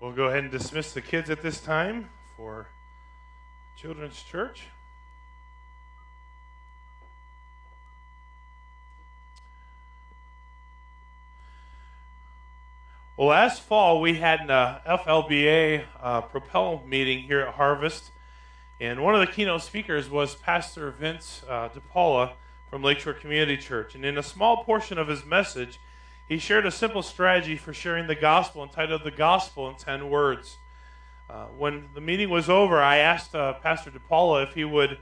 We'll go ahead and dismiss the kids at this time for Children's Church. Well, last fall we had an uh, FLBA uh, Propel meeting here at Harvest, and one of the keynote speakers was Pastor Vince uh, DePaula from Lakeshore Community Church. And in a small portion of his message, he shared a simple strategy for sharing the gospel entitled The Gospel in 10 Words. Uh, when the meeting was over, I asked uh, Pastor DePaula if he would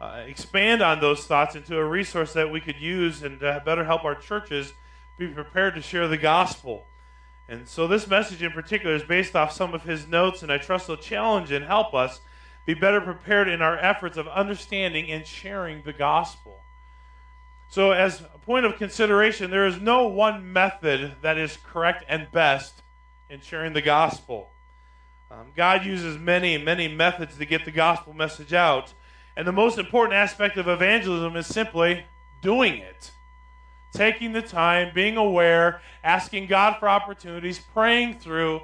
uh, expand on those thoughts into a resource that we could use and better help our churches be prepared to share the gospel. And so this message in particular is based off some of his notes, and I trust will challenge and help us be better prepared in our efforts of understanding and sharing the gospel. So, as a point of consideration, there is no one method that is correct and best in sharing the gospel. Um, God uses many, many methods to get the gospel message out. And the most important aspect of evangelism is simply doing it. Taking the time, being aware, asking God for opportunities, praying through,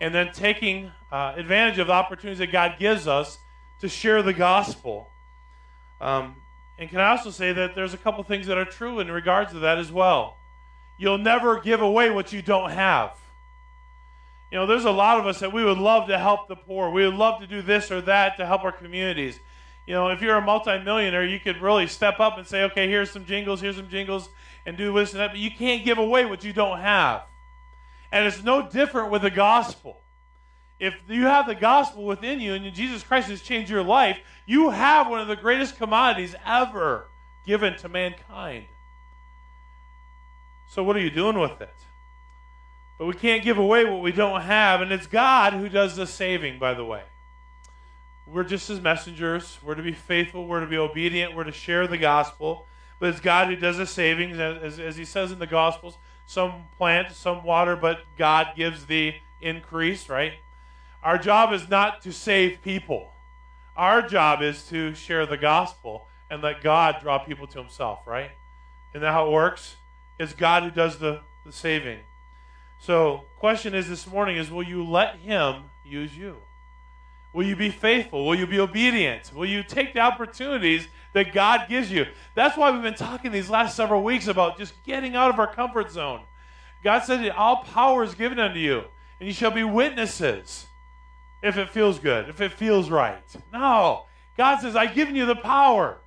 and then taking uh, advantage of the opportunities that God gives us to share the gospel. Um, and can I also say that there's a couple things that are true in regards to that as well. You'll never give away what you don't have. You know, there's a lot of us that we would love to help the poor. We would love to do this or that to help our communities. You know, if you're a multimillionaire, you could really step up and say, okay, here's some jingles, here's some jingles, and do this and that. But you can't give away what you don't have. And it's no different with the gospel if you have the gospel within you and Jesus Christ has changed your life, you have one of the greatest commodities ever given to mankind. So, what are you doing with it? But we can't give away what we don't have, and it's God who does the saving, by the way. We're just his messengers. We're to be faithful. We're to be obedient. We're to share the gospel. But it's God who does the savings, as, as he says in the Gospels. Some plant, some water, but God gives the increase, right? Our job is not to save people. Our job is to share the gospel and let God draw people to himself, right? Isn't that how it works? It's God who does the, the saving. So, question is this morning is will you let him use you? Will you be faithful? Will you be obedient? Will you take the opportunities that God gives you? That's why we've been talking these last several weeks about just getting out of our comfort zone. God said, All power is given unto you, and you shall be witnesses if it feels good, if it feels right. No. God says, I've given you the power.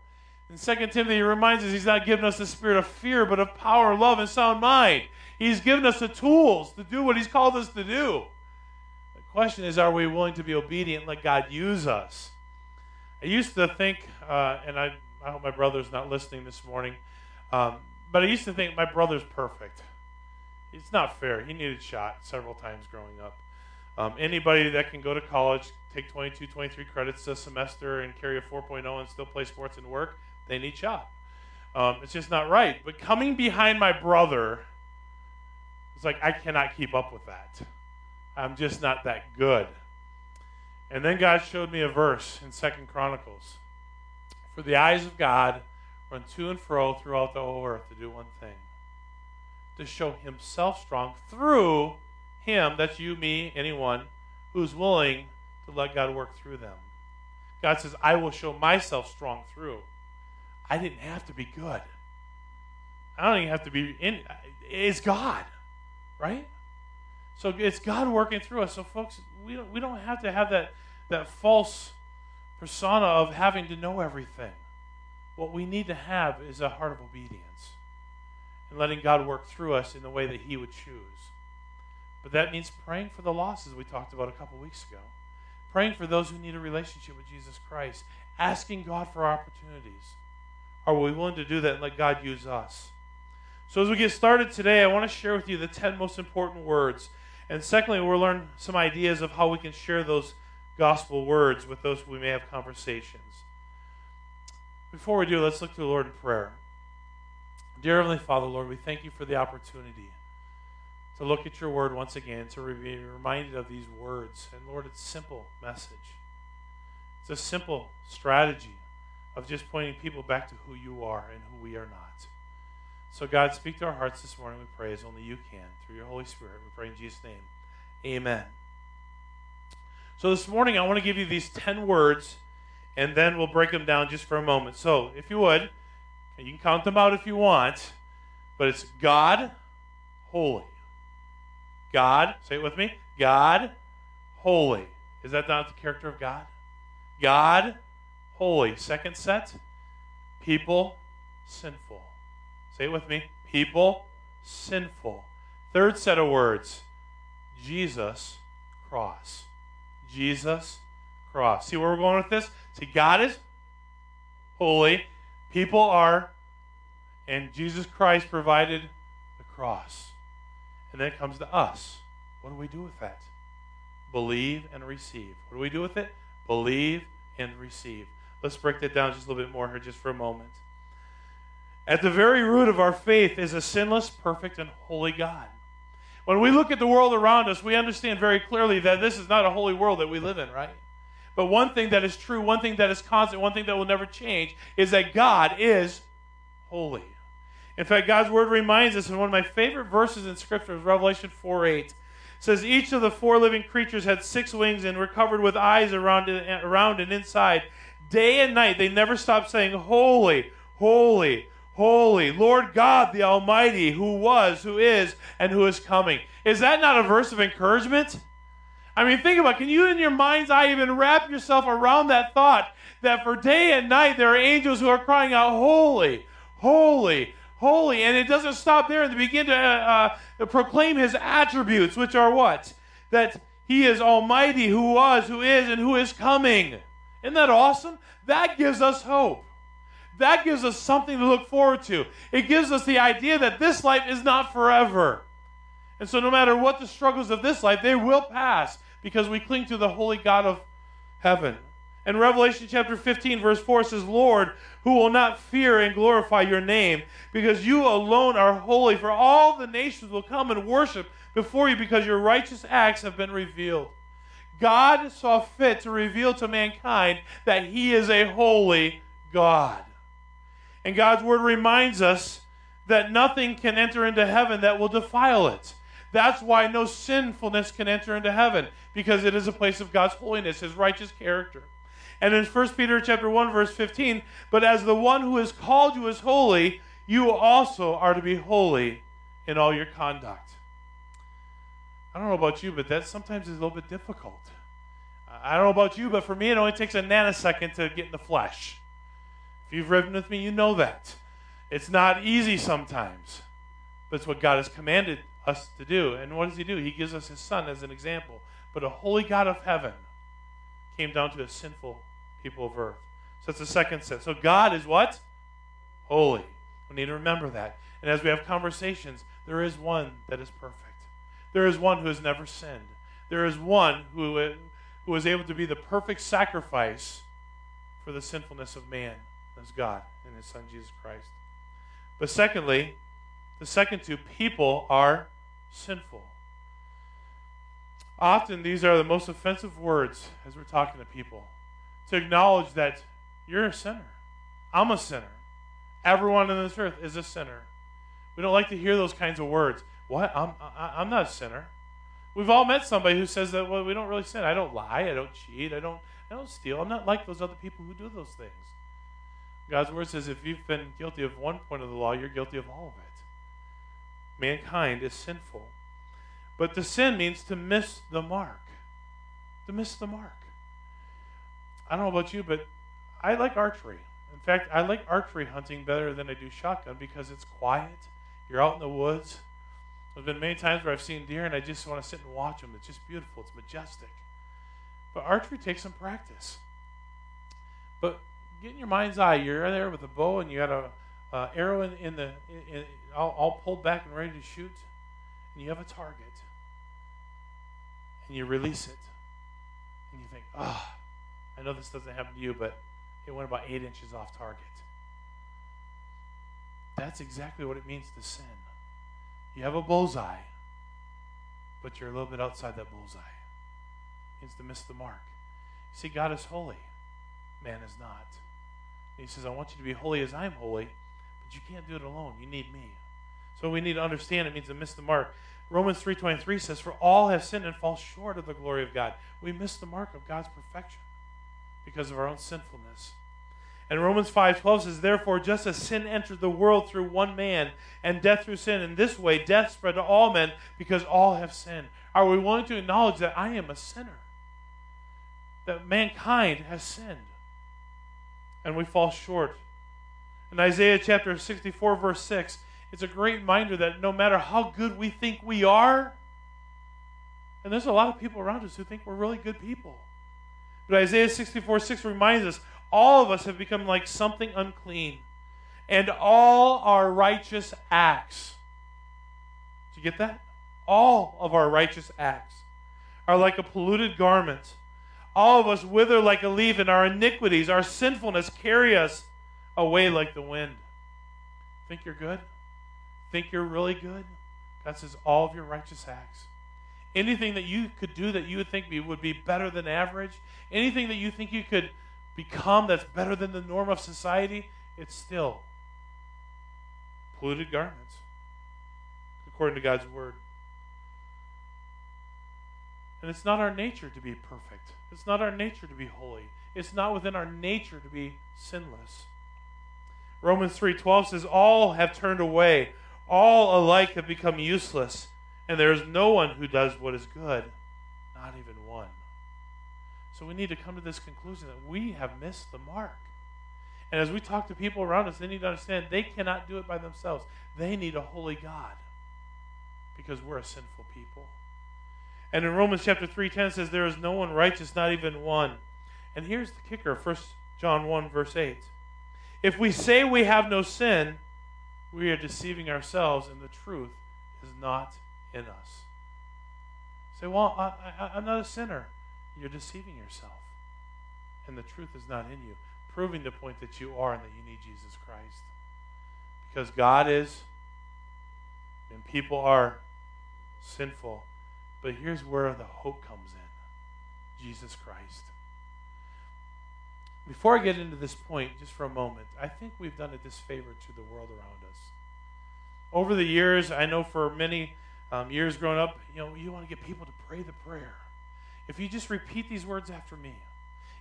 In 2 Timothy, he reminds us he's not given us the spirit of fear, but of power, love, and sound mind. He's given us the tools to do what he's called us to do. The question is, are we willing to be obedient and let God use us? I used to think, uh, and I, I hope my brother's not listening this morning, um, but I used to think my brother's perfect. It's not fair. He needed shot several times growing up. Um, anybody that can go to college, take 22, 23 credits a semester, and carry a 4.0 and still play sports and work, they need shot. Um, it's just not right. But coming behind my brother, it's like I cannot keep up with that. I'm just not that good. And then God showed me a verse in Second Chronicles. For the eyes of God run to and fro throughout the whole earth to do one thing to show himself strong through him, that's you, me, anyone, who's willing to let God work through them. God says, I will show myself strong through. I didn't have to be good. I don't even have to be in. It's God, right? So it's God working through us. So, folks, we don't, we don't have to have that, that false persona of having to know everything. What we need to have is a heart of obedience and letting God work through us in the way that He would choose. But that means praying for the losses we talked about a couple weeks ago. Praying for those who need a relationship with Jesus Christ. Asking God for opportunities. Are we willing to do that and let God use us? So, as we get started today, I want to share with you the 10 most important words. And secondly, we'll learn some ideas of how we can share those gospel words with those we may have conversations. Before we do, let's look to the Lord in prayer. Dear Heavenly Father, Lord, we thank you for the opportunity to look at your word once again, to be reminded of these words. And Lord, it's a simple message. It's a simple strategy of just pointing people back to who you are and who we are not. So, God, speak to our hearts this morning, we pray, as only you can. Through your Holy Spirit, we pray in Jesus' name. Amen. So this morning, I want to give you these 10 words, and then we'll break them down just for a moment. So, if you would, you can count them out if you want, but it's God, holy. God, say it with me God, holy. Is that not the character of God? God, holy. Second set, people, sinful. Say it with me people, sinful. Third set of words Jesus, cross. Jesus, cross. See where we're going with this? See, God is holy, people are, and Jesus Christ provided the cross. And then it comes to us. What do we do with that? Believe and receive. What do we do with it? Believe and receive. Let's break that down just a little bit more here, just for a moment. At the very root of our faith is a sinless, perfect, and holy God. When we look at the world around us, we understand very clearly that this is not a holy world that we live in, right? But one thing that is true, one thing that is constant, one thing that will never change is that God is holy. In fact, God's word reminds us in one of my favorite verses in Scripture, is Revelation 4 8. says, Each of the four living creatures had six wings and were covered with eyes around, around and inside. Day and night, they never stopped saying, Holy, holy, holy, Lord God the Almighty, who was, who is, and who is coming. Is that not a verse of encouragement? I mean, think about it. Can you, in your mind's eye, even wrap yourself around that thought that for day and night there are angels who are crying out, Holy, holy, holy. And it doesn't stop there. They begin to uh, uh, proclaim his attributes, which are what? That he is almighty, who was, who is, and who is coming. Isn't that awesome? That gives us hope that gives us something to look forward to. It gives us the idea that this life is not forever. And so, no matter what the struggles of this life, they will pass because we cling to the holy God of heaven. And Revelation chapter 15, verse 4 says, Lord, who will not fear and glorify your name, because you alone are holy, for all the nations will come and worship before you because your righteous acts have been revealed. God saw fit to reveal to mankind that he is a holy God. And God's word reminds us that nothing can enter into heaven that will defile it. That's why no sinfulness can enter into heaven because it is a place of God's holiness, his righteous character. And in 1 Peter chapter 1 verse 15, but as the one who has called you is holy, you also are to be holy in all your conduct. I don't know about you, but that sometimes is a little bit difficult. I don't know about you, but for me, it only takes a nanosecond to get in the flesh. If you've ridden with me, you know that. It's not easy sometimes, but it's what God has commanded us to do. And what does He do? He gives us His Son as an example. But a holy God of heaven came down to the sinful people of earth. So that's the second set. So God is what? Holy. We need to remember that. And as we have conversations, there is one that is perfect. There is one who has never sinned. There is one who, uh, who is able to be the perfect sacrifice for the sinfulness of man. That's God and His Son Jesus Christ. But secondly, the second two people are sinful. Often these are the most offensive words as we're talking to people to acknowledge that you're a sinner. I'm a sinner. Everyone on this earth is a sinner. We don't like to hear those kinds of words. What? I'm, i am not a sinner. We've all met somebody who says that, well, we don't really sin. I don't lie. I don't cheat. I don't, I don't steal. I'm not like those other people who do those things. God's word says if you've been guilty of one point of the law, you're guilty of all of it. Mankind is sinful. But to sin means to miss the mark. To miss the mark. I don't know about you, but I like archery. In fact, I like archery hunting better than I do shotgun because it's quiet. You're out in the woods. There's been many times where I've seen deer and I just want to sit and watch them. It's just beautiful. It's majestic. But archery takes some practice. But get in your mind's eye. You're there with a bow and you got a uh, arrow in, in the in, in, all, all pulled back and ready to shoot, and you have a target, and you release it, and you think, ah, oh, I know this doesn't happen to you, but it went about eight inches off target. That's exactly what it means to sin. You have a bullseye, but you're a little bit outside that bullseye. It means to miss the mark. See, God is holy, man is not. And he says, I want you to be holy as I'm holy, but you can't do it alone. You need me. So we need to understand it means to miss the mark. Romans 3:23 says for all have sinned and fall short of the glory of God. We miss the mark of God's perfection because of our own sinfulness. And Romans 5:12 says therefore just as sin entered the world through one man and death through sin in this way death spread to all men because all have sinned. Are we willing to acknowledge that I am a sinner? That mankind has sinned and we fall short. In Isaiah chapter 64 verse 6 it's a great reminder that no matter how good we think we are, and there's a lot of people around us who think we're really good people. But Isaiah 64 6 reminds us all of us have become like something unclean, and all our righteous acts. Do you get that? All of our righteous acts are like a polluted garment. All of us wither like a leaf, and our iniquities, our sinfulness, carry us away like the wind. Think you're good? Think you're really good? God says, all of your righteous acts. Anything that you could do that you would think would be better than average, anything that you think you could become that's better than the norm of society, it's still polluted garments, according to God's word. And it's not our nature to be perfect. It's not our nature to be holy. It's not within our nature to be sinless. Romans 3:12 says all have turned away all alike have become useless, and there is no one who does what is good, not even one. So we need to come to this conclusion that we have missed the mark. And as we talk to people around us, they need to understand they cannot do it by themselves. They need a holy God because we're a sinful people. And in Romans chapter 3:10 says there is no one righteous, not even one. And here's the kicker, 1 John 1 verse 8. If we say we have no sin, we are deceiving ourselves and the truth is not in us. Say, well, I, am not a sinner. You're deceiving yourself. And the truth is not in you, proving the point that you are and that you need Jesus Christ. Because God is, and people are sinful. But here's where the hope comes in Jesus Christ. Before I get into this point, just for a moment, I think we've done a disfavor to the world around us. Over the years, I know for many um, years growing up, you know, you want to get people to pray the prayer. If you just repeat these words after me,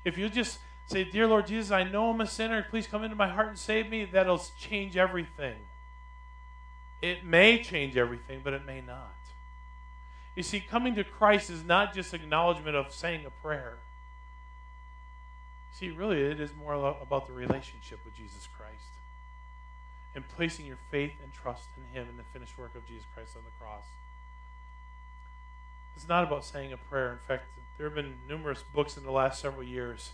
if you just say, Dear Lord Jesus, I know I'm a sinner, please come into my heart and save me, that'll change everything. It may change everything, but it may not. You see, coming to Christ is not just acknowledgement of saying a prayer. See, really, it is more about the relationship with Jesus Christ and placing your faith and trust in Him and the finished work of Jesus Christ on the cross. It's not about saying a prayer. In fact, there have been numerous books in the last several years,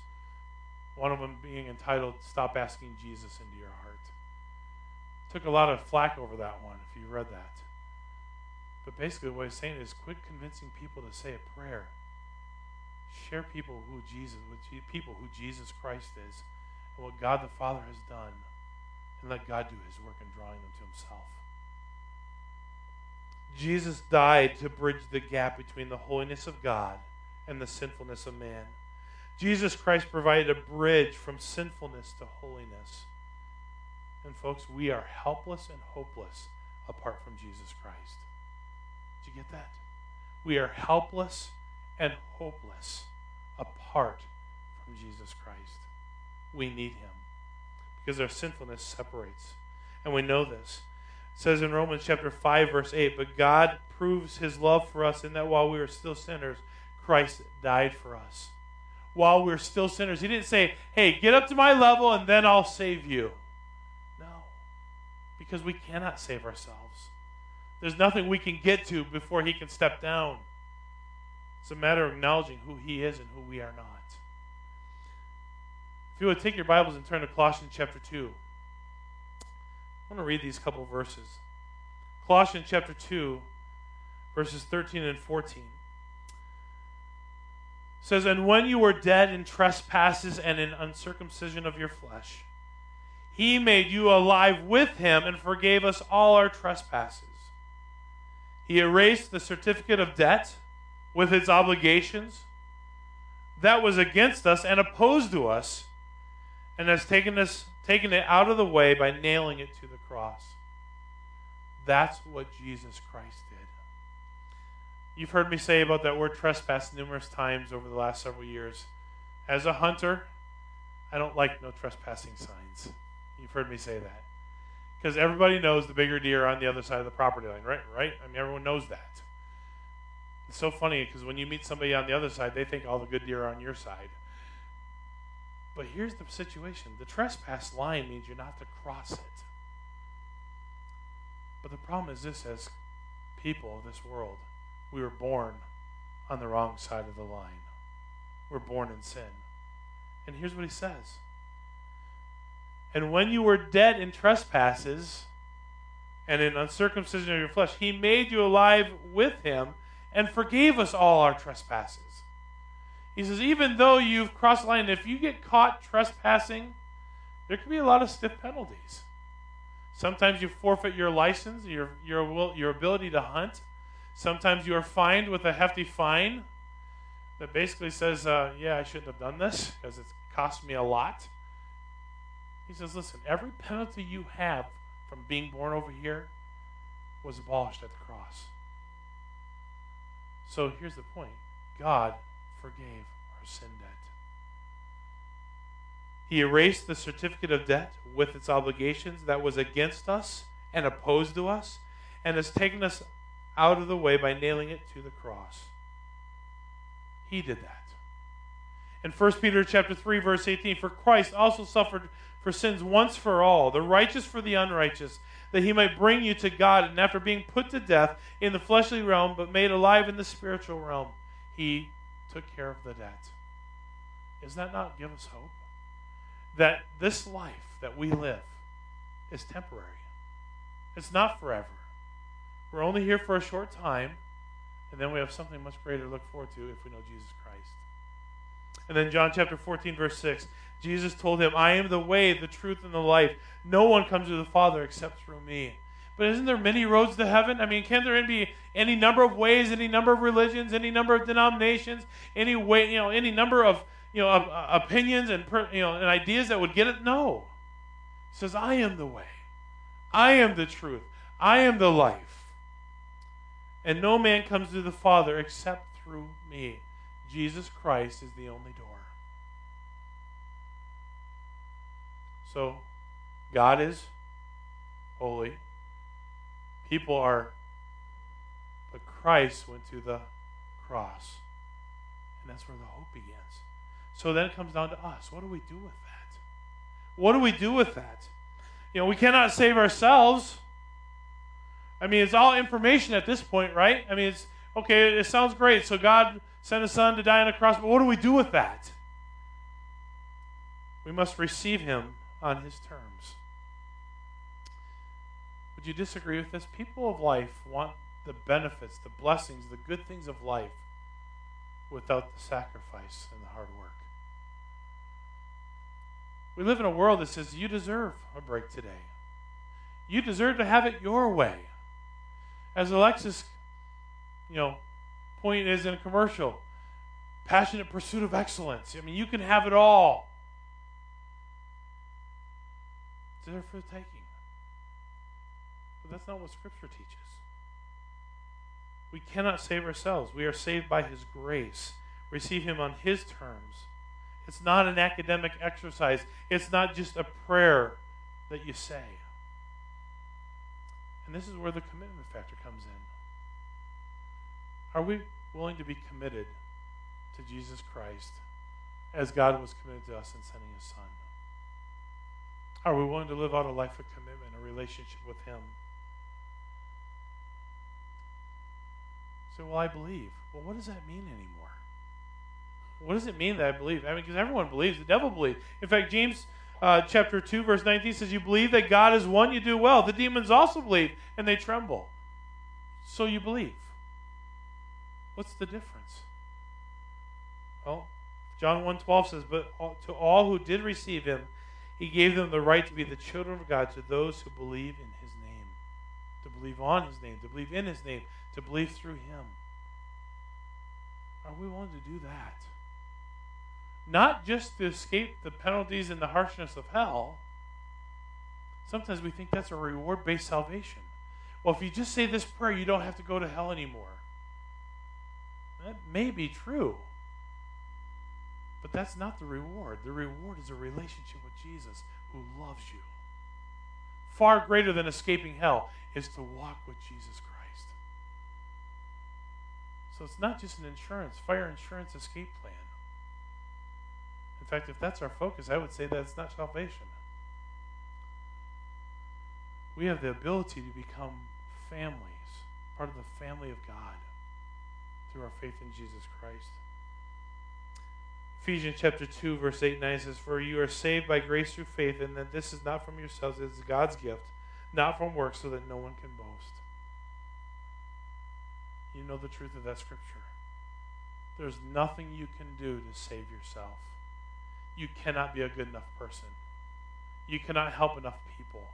one of them being entitled Stop Asking Jesus into Your Heart. Took a lot of flack over that one, if you read that. But basically, what he's saying is quit convincing people to say a prayer Share people who Jesus, with people who Jesus Christ is, and what God the Father has done, and let God do His work in drawing them to Himself. Jesus died to bridge the gap between the holiness of God and the sinfulness of man. Jesus Christ provided a bridge from sinfulness to holiness. And folks, we are helpless and hopeless apart from Jesus Christ. Did you get that? We are helpless and hopeless apart from Jesus Christ. We need him because our sinfulness separates. And we know this. It says in Romans chapter 5 verse 8, but God proves his love for us in that while we were still sinners, Christ died for us. While we we're still sinners. He didn't say, "Hey, get up to my level and then I'll save you." No. Because we cannot save ourselves. There's nothing we can get to before he can step down. It's a matter of acknowledging who He is and who we are not. If you would take your Bibles and turn to Colossians chapter 2, I want to read these couple verses. Colossians chapter 2, verses 13 and 14 says, And when you were dead in trespasses and in uncircumcision of your flesh, he made you alive with him and forgave us all our trespasses. He erased the certificate of debt with its obligations that was against us and opposed to us and has taken us taken it out of the way by nailing it to the cross. That's what Jesus Christ did. You've heard me say about that word trespass numerous times over the last several years. As a hunter, I don't like no trespassing signs. You've heard me say that. Because everybody knows the bigger deer are on the other side of the property line, right? Right? I mean, everyone knows that. It's so funny because when you meet somebody on the other side, they think all the good deer are on your side. But here's the situation the trespass line means you're not to cross it. But the problem is this as people of this world, we were born on the wrong side of the line. We're born in sin. And here's what he says And when you were dead in trespasses and in uncircumcision of your flesh, he made you alive with him and forgave us all our trespasses. He says, even though you've crossed the line, if you get caught trespassing, there can be a lot of stiff penalties. Sometimes you forfeit your license, your, your, your ability to hunt. Sometimes you are fined with a hefty fine that basically says, uh, yeah, I shouldn't have done this because it's cost me a lot. He says, listen, every penalty you have from being born over here was abolished at the cross. So here's the point God forgave our sin debt. He erased the certificate of debt with its obligations that was against us and opposed to us, and has taken us out of the way by nailing it to the cross. He did that. In 1 Peter chapter 3 verse 18, for Christ also suffered for sins once for all, the righteous for the unrighteous, that he might bring you to God, and after being put to death in the fleshly realm, but made alive in the spiritual realm, he took care of the debt. Does that not give us hope? That this life that we live is temporary. It's not forever. We're only here for a short time, and then we have something much greater to look forward to if we know Jesus Christ. And then John chapter 14, verse 6, Jesus told him, I am the way, the truth, and the life. No one comes to the Father except through me. But isn't there many roads to heaven? I mean, can there be any number of ways, any number of religions, any number of denominations, any way, you know, any number of you know of, uh, opinions and you know and ideas that would get it? No. He says, "I am the way, I am the truth, I am the life, and no man comes to the Father except through me." Jesus Christ is the only door. So, God is holy people are, but Christ went to the cross. And that's where the hope begins. So then it comes down to us. What do we do with that? What do we do with that? You know, we cannot save ourselves. I mean, it's all information at this point, right? I mean, it's okay, it sounds great. So God sent his son to die on a cross, but what do we do with that? We must receive him on his terms. Would you disagree with this? People of life want the benefits, the blessings, the good things of life without the sacrifice and the hard work. We live in a world that says you deserve a break today. You deserve to have it your way. As Alexis, you know, point is in a commercial, passionate pursuit of excellence. I mean, you can have it all. It's there for the taking. But that's not what Scripture teaches. We cannot save ourselves. We are saved by His grace. Receive Him on His terms. It's not an academic exercise, it's not just a prayer that you say. And this is where the commitment factor comes in. Are we willing to be committed to Jesus Christ as God was committed to us in sending His Son? Are we willing to live out a life of commitment, a relationship with Him? So, well, I believe. Well, what does that mean anymore? What does it mean that I believe? I mean, because everyone believes. The devil believes. In fact, James uh, chapter 2, verse 19 says, You believe that God is one, you do well. The demons also believe, and they tremble. So you believe. What's the difference? Well, John 1.12 says, But to all who did receive him, he gave them the right to be the children of God to those who believe in his name. To believe on his name, to believe in his name, to believe through Him. Are we willing to do that? Not just to escape the penalties and the harshness of hell. Sometimes we think that's a reward based salvation. Well, if you just say this prayer, you don't have to go to hell anymore. That may be true. But that's not the reward. The reward is a relationship with Jesus who loves you. Far greater than escaping hell is to walk with Jesus Christ. So it's not just an insurance, fire insurance escape plan. In fact, if that's our focus, I would say that's not salvation. We have the ability to become families, part of the family of God, through our faith in Jesus Christ. Ephesians chapter 2, verse 8 and 9 says, For you are saved by grace through faith, and that this is not from yourselves, it is God's gift, not from works, so that no one can boast. You know the truth of that scripture. There's nothing you can do to save yourself. You cannot be a good enough person. You cannot help enough people.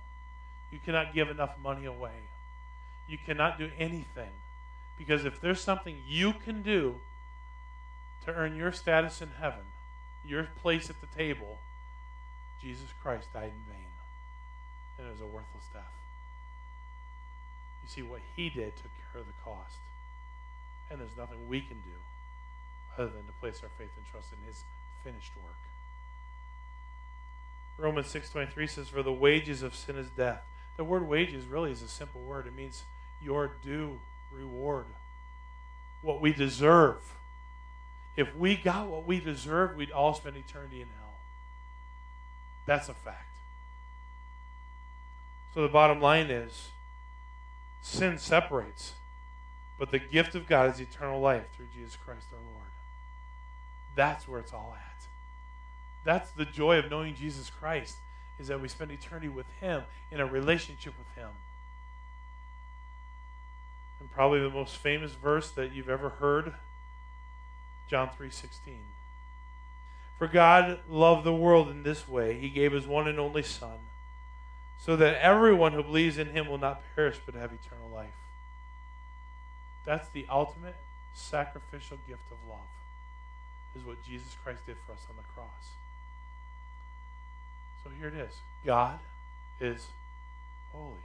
You cannot give enough money away. You cannot do anything. Because if there's something you can do to earn your status in heaven, your place at the table, Jesus Christ died in vain. And it was a worthless death. You see, what he did took care of the cost. And there's nothing we can do other than to place our faith and trust in his finished work. Romans 6.23 says, For the wages of sin is death. The word wages really is a simple word. It means your due reward, what we deserve. If we got what we deserve, we'd all spend eternity in hell. That's a fact. So the bottom line is sin separates, but the gift of God is eternal life through Jesus Christ our Lord. That's where it's all at. That's the joy of knowing Jesus Christ, is that we spend eternity with Him in a relationship with Him. And probably the most famous verse that you've ever heard John 3:16. For God loved the world in this way, he gave his one and only son, so that everyone who believes in him will not perish but have eternal life. That's the ultimate sacrificial gift of love. Is what Jesus Christ did for us on the cross. So here it is. God is holy.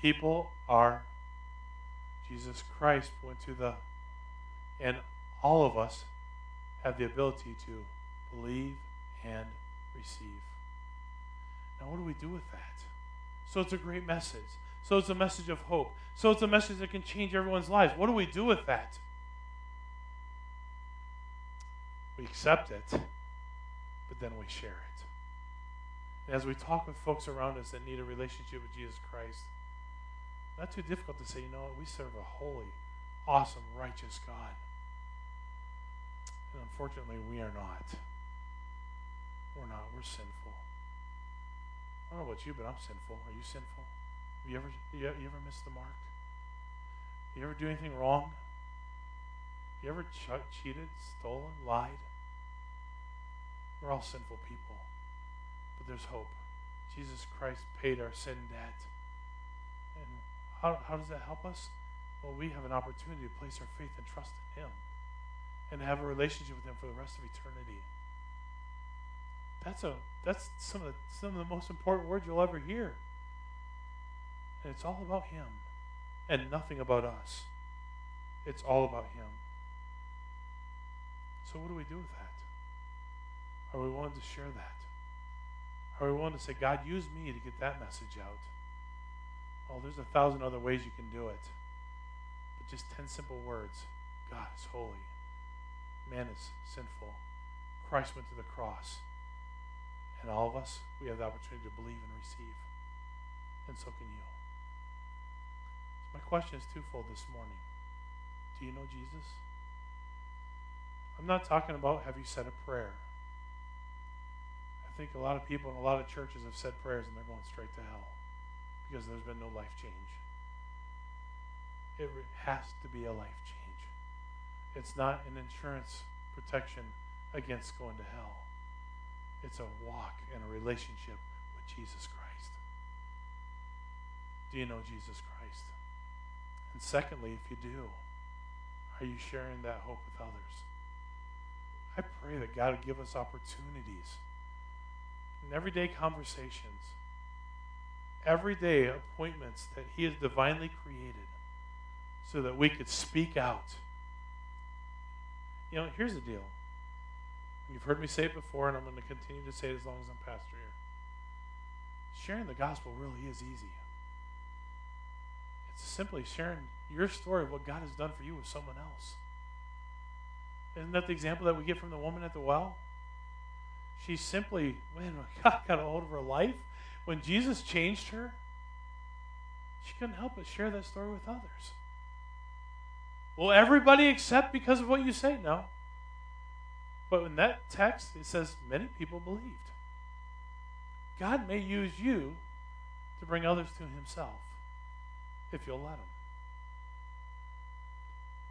People are Jesus Christ went to the and all of us have the ability to believe and receive. Now, what do we do with that? So it's a great message. So it's a message of hope. So it's a message that can change everyone's lives. What do we do with that? We accept it, but then we share it. And as we talk with folks around us that need a relationship with Jesus Christ, not too difficult to say, you know we serve a holy, awesome, righteous God. And unfortunately, we are not. We're not. We're sinful. I don't know about you, but I'm sinful. Are you sinful? Have you ever, you, ever missed the mark? You ever do anything wrong? Have you ever ch- cheated, stolen, lied? We're all sinful people. But there's hope. Jesus Christ paid our sin debt. How, how does that help us? Well, we have an opportunity to place our faith and trust in Him and have a relationship with Him for the rest of eternity. That's a that's some of the, some of the most important words you'll ever hear. And it's all about Him and nothing about us. It's all about Him. So what do we do with that? Are we willing to share that? Are we willing to say, God, use me to get that message out? Oh, there's a thousand other ways you can do it. But just ten simple words. God is holy man is sinful. Christ went to the cross. And all of us, we have the opportunity to believe and receive. And so can you. So my question is twofold this morning. Do you know Jesus? I'm not talking about have you said a prayer. I think a lot of people in a lot of churches have said prayers and they're going straight to hell because there's been no life change. It has to be a life change. It's not an insurance protection against going to hell. It's a walk and a relationship with Jesus Christ. Do you know Jesus Christ? And secondly, if you do, are you sharing that hope with others? I pray that God would give us opportunities in everyday conversations, everyday appointments that He has divinely created so that we could speak out You know, here's the deal. You've heard me say it before, and I'm going to continue to say it as long as I'm pastor here. Sharing the gospel really is easy. It's simply sharing your story of what God has done for you with someone else. Isn't that the example that we get from the woman at the well? She simply, when God got a hold of her life, when Jesus changed her, she couldn't help but share that story with others. Will everybody accept because of what you say? No. But in that text, it says many people believed. God may use you to bring others to Himself if you'll let Him.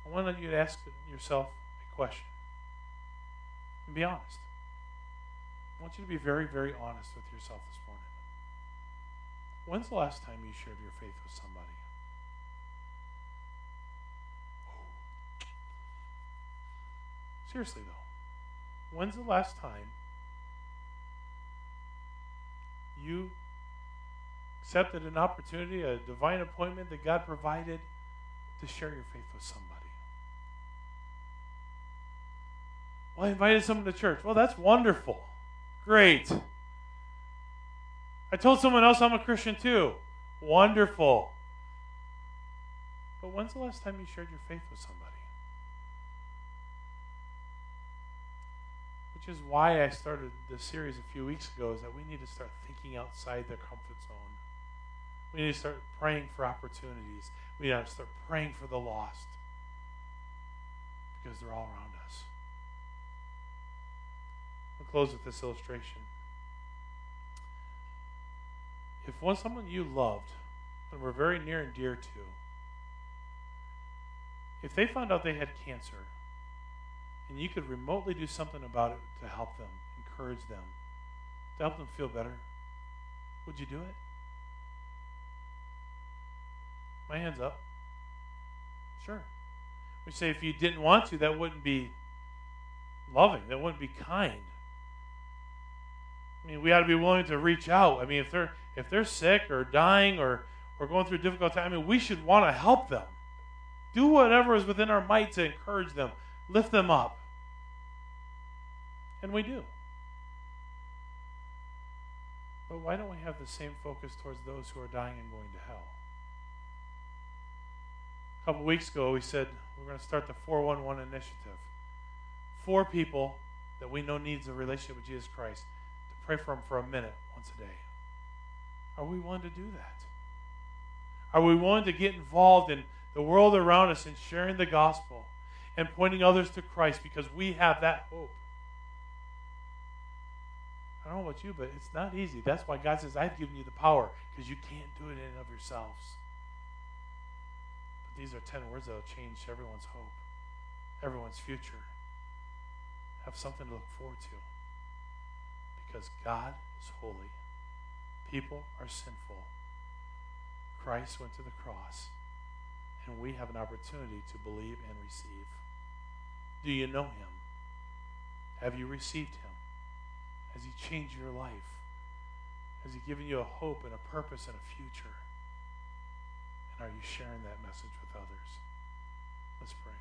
I want you to ask yourself a question and be honest. I want you to be very, very honest with yourself this morning. When's the last time you shared your faith with somebody? Seriously, though, when's the last time you accepted an opportunity, a divine appointment that God provided to share your faith with somebody? Well, I invited someone to church. Well, that's wonderful. Great. I told someone else I'm a Christian too. Wonderful. But when's the last time you shared your faith with somebody? Which is why I started this series a few weeks ago, is that we need to start thinking outside the comfort zone. We need to start praying for opportunities. We need to start praying for the lost. Because they're all around us. I'll close with this illustration. If one someone you loved and were very near and dear to, if they found out they had cancer and you could remotely do something about it to help them, encourage them, to help them feel better, would you do it? My hand's up. Sure. We say if you didn't want to, that wouldn't be loving, that wouldn't be kind. Mean, we ought to be willing to reach out. I mean, if they're if they're sick or dying or or going through a difficult time, I mean, we should want to help them. Do whatever is within our might to encourage them, lift them up. And we do. But why don't we have the same focus towards those who are dying and going to hell? A couple weeks ago, we said we're going to start the 411 initiative. Four people that we know needs a relationship with Jesus Christ pray for them for a minute once a day. Are we willing to do that? Are we willing to get involved in the world around us and sharing the gospel and pointing others to Christ because we have that hope? I don't know about you, but it's not easy. That's why God says, I've given you the power because you can't do it in and of yourselves. But these are 10 words that will change everyone's hope, everyone's future. Have something to look forward to because God is holy. People are sinful. Christ went to the cross, and we have an opportunity to believe and receive. Do you know him? Have you received him? Has he changed your life? Has he given you a hope and a purpose and a future? And are you sharing that message with others? Let's pray.